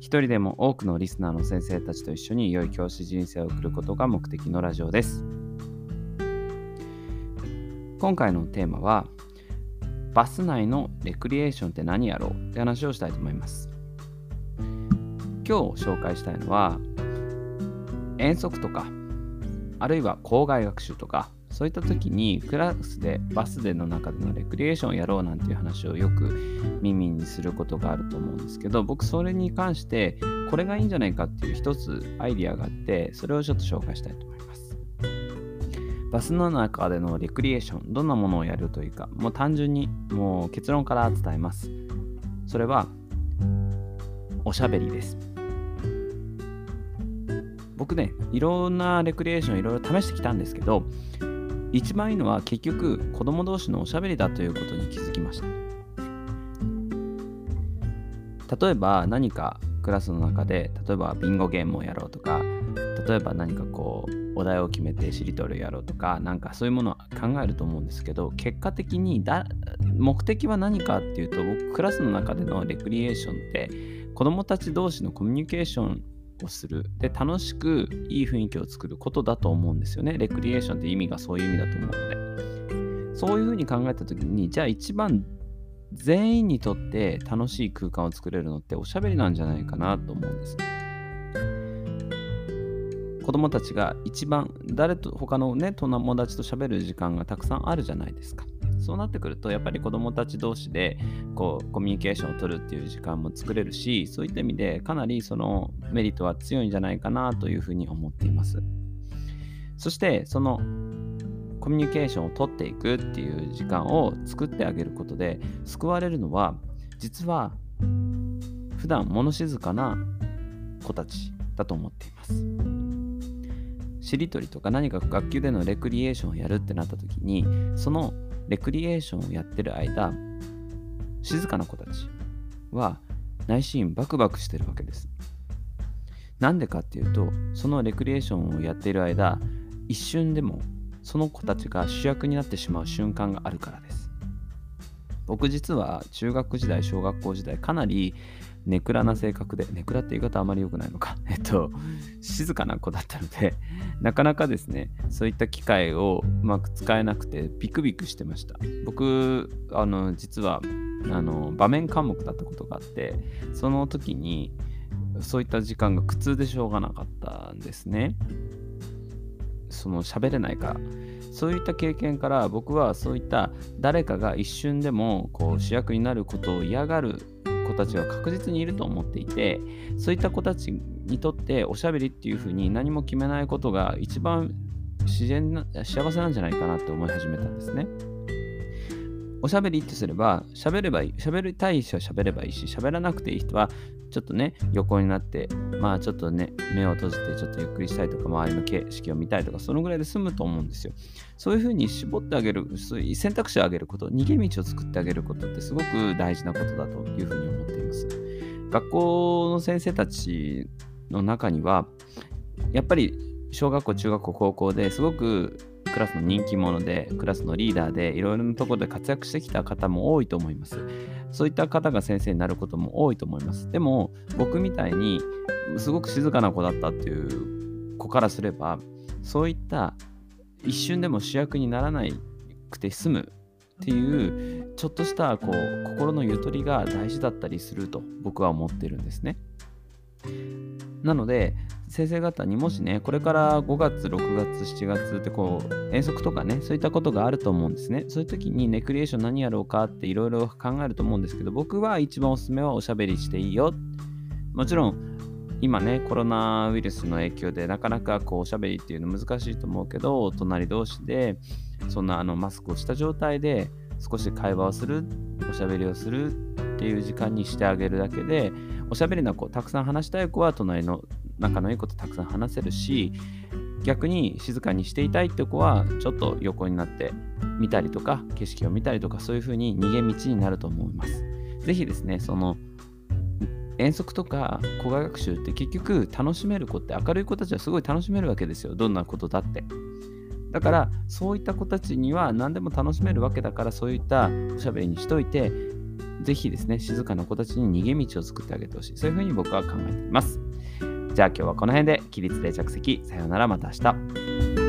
一人でも多くのリスナーの先生たちと一緒に良い教師人生を送ることが目的のラジオです。今回のテーマは、バス内のレクリエーションって何やろうって話をしたいと思います。今日紹介したいのは遠足とかあるいは校外学習とかそういった時にクラスでバスでの中でのレクリエーションをやろうなんていう話をよく耳にすることがあると思うんですけど僕それに関してこれがいいんじゃないかっていう一つアイディアがあってそれをちょっと紹介したいと思います。バスの中でのレクリエーション、どんなものをやるというか、もう単純にもう結論から伝えます。それは、おしゃべりです。僕ね、いろんなレクリエーションいろいろ試してきたんですけど、一番いいのは結局子供同士のおしゃべりだということに気づきました。例えば何かクラスの中で、例えばビンゴゲームをやろうとか、例えば何かこうお題を決めてしりとりをやろうとかなんかそういうものを考えると思うんですけど結果的にだ目的は何かっていうと僕クラスの中でのレクリエーションって子どもたち同士のコミュニケーションをするで楽しくいい雰囲気を作ることだと思うんですよねレクリエーションって意味がそういう意味だと思うのでそういうふうに考えた時にじゃあ一番全員にとって楽しい空間を作れるのっておしゃべりなんじゃないかなと思うんです。子供たちが一番誰と他のね友達と喋る時間がたくさんあるじゃないですか。そうなってくるとやっぱり子供たち同士でこうコミュニケーションを取るっていう時間も作れるしそういった意味でかなりそのメリットは強いんじゃないかなというふうに思っています。そしてそのコミュニケーションを取っていくっていう時間を作ってあげることで救われるのは実は普段物静かな子たちだと思っています。しりとりとか何か学級でのレクリエーションをやるってなった時にそのレクリエーションをやってる間静かな子たちは内心バクバクしてるわけです。なんでかっていうとそのレクリエーションをやっている間一瞬でもその子たちが主役になってしまう瞬間があるからです。僕実は中学時代小学校時代かなりネクラな性格で、ネクラって言い方あまり良くないのか。えっと、静かな子だったので、なかなかですね、そういった機会をうまく使えなくて、ビクビクしてました。僕、あの、実は、あの、場面科目だったことがあって、その時に、そういった時間が苦痛でしょうがなかったんですね。その喋れないから。そういった経験から僕はそういった誰かが一瞬でもこう主役になることを嫌がる子たちは確実にいると思っていてそういった子たちにとっておしゃべりっていうふうに何も決めないことが一番自然な幸せなんじゃないかなって思い始めたんですね。おしゃべりってすれば、喋ればいい。喋りたい人は喋ればいいし、喋らなくていい人は、ちょっとね、横になって、まあちょっとね、目を閉じて、ちょっとゆっくりしたいとか、周りの景色を見たいとか、そのぐらいで済むと思うんですよ。そういうふうに絞ってあげる、そういう選択肢をあげること、逃げ道を作ってあげることってすごく大事なことだというふうに思っています。学校の先生たちの中には、やっぱり小学校、中学校、高校ですごくクラスの人気者で、クラスのリーダーで、いろいろなところで活躍してきた方も多いと思います。そういった方が先生になることも多いと思います。でも、僕みたいに、すごく静かな子だったっていう子からすれば、そういった一瞬でも主役にならなくて済むっていうちょっとしたこう心のゆとりが大事だったりすると僕は思ってるんですね。なので、先生方にもしね、これから5月、6月、7月ってこう、遠足とかね、そういったことがあると思うんですね。そういう時にネクリエーション何やろうかっていろいろ考えると思うんですけど、僕は一番おすすめはおしゃべりしていいよ。もちろん、今ね、コロナウイルスの影響でなかなかこうおしゃべりっていうの難しいと思うけど、隣同士で、そんなあのマスクをした状態で少し会話をする、おしゃべりをするっていう時間にしてあげるだけで、おしゃべりな子、たくさん話したい子は隣の仲のいい子とたくさん話せるし逆に静かにしていたいって子はちょっと横になって見たりとか景色を見たりとかそういう風に逃げ道になると思います。ぜひですねその遠足とか校外学習って結局楽しめる子って明るい子たちはすごい楽しめるわけですよどんなことだってだからそういった子たちには何でも楽しめるわけだからそういったおしゃべりにしといてぜひですね静かな子たちに逃げ道を作ってあげてほしい。そういうふうに僕は考えています。じゃあ今日はこの辺で起立で着席。さようならまた明日。